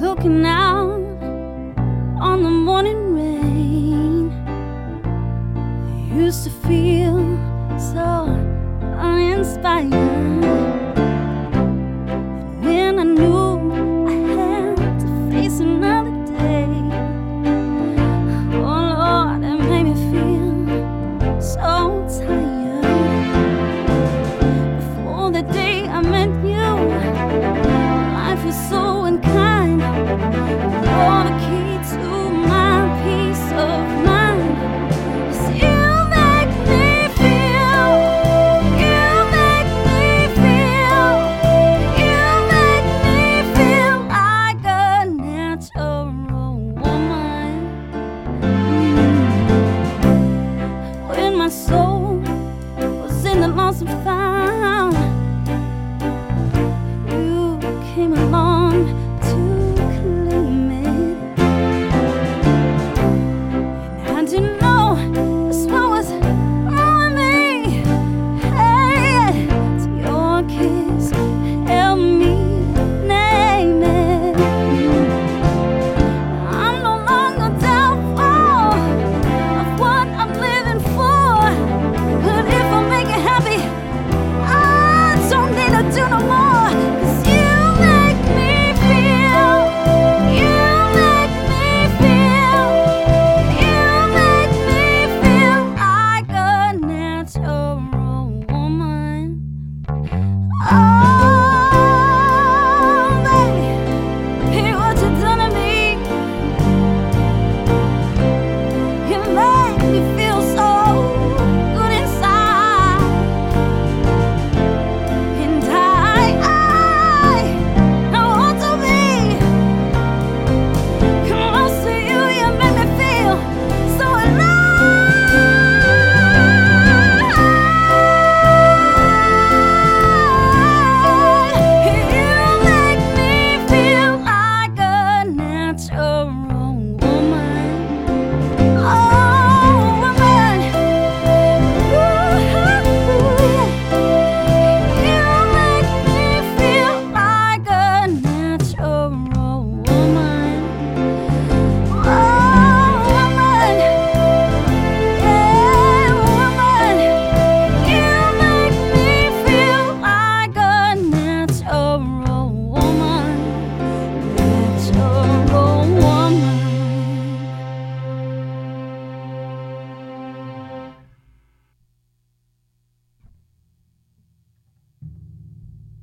walking out on the morning rain. I used to feel so uninspired. my soul was in the lost and found. You came along.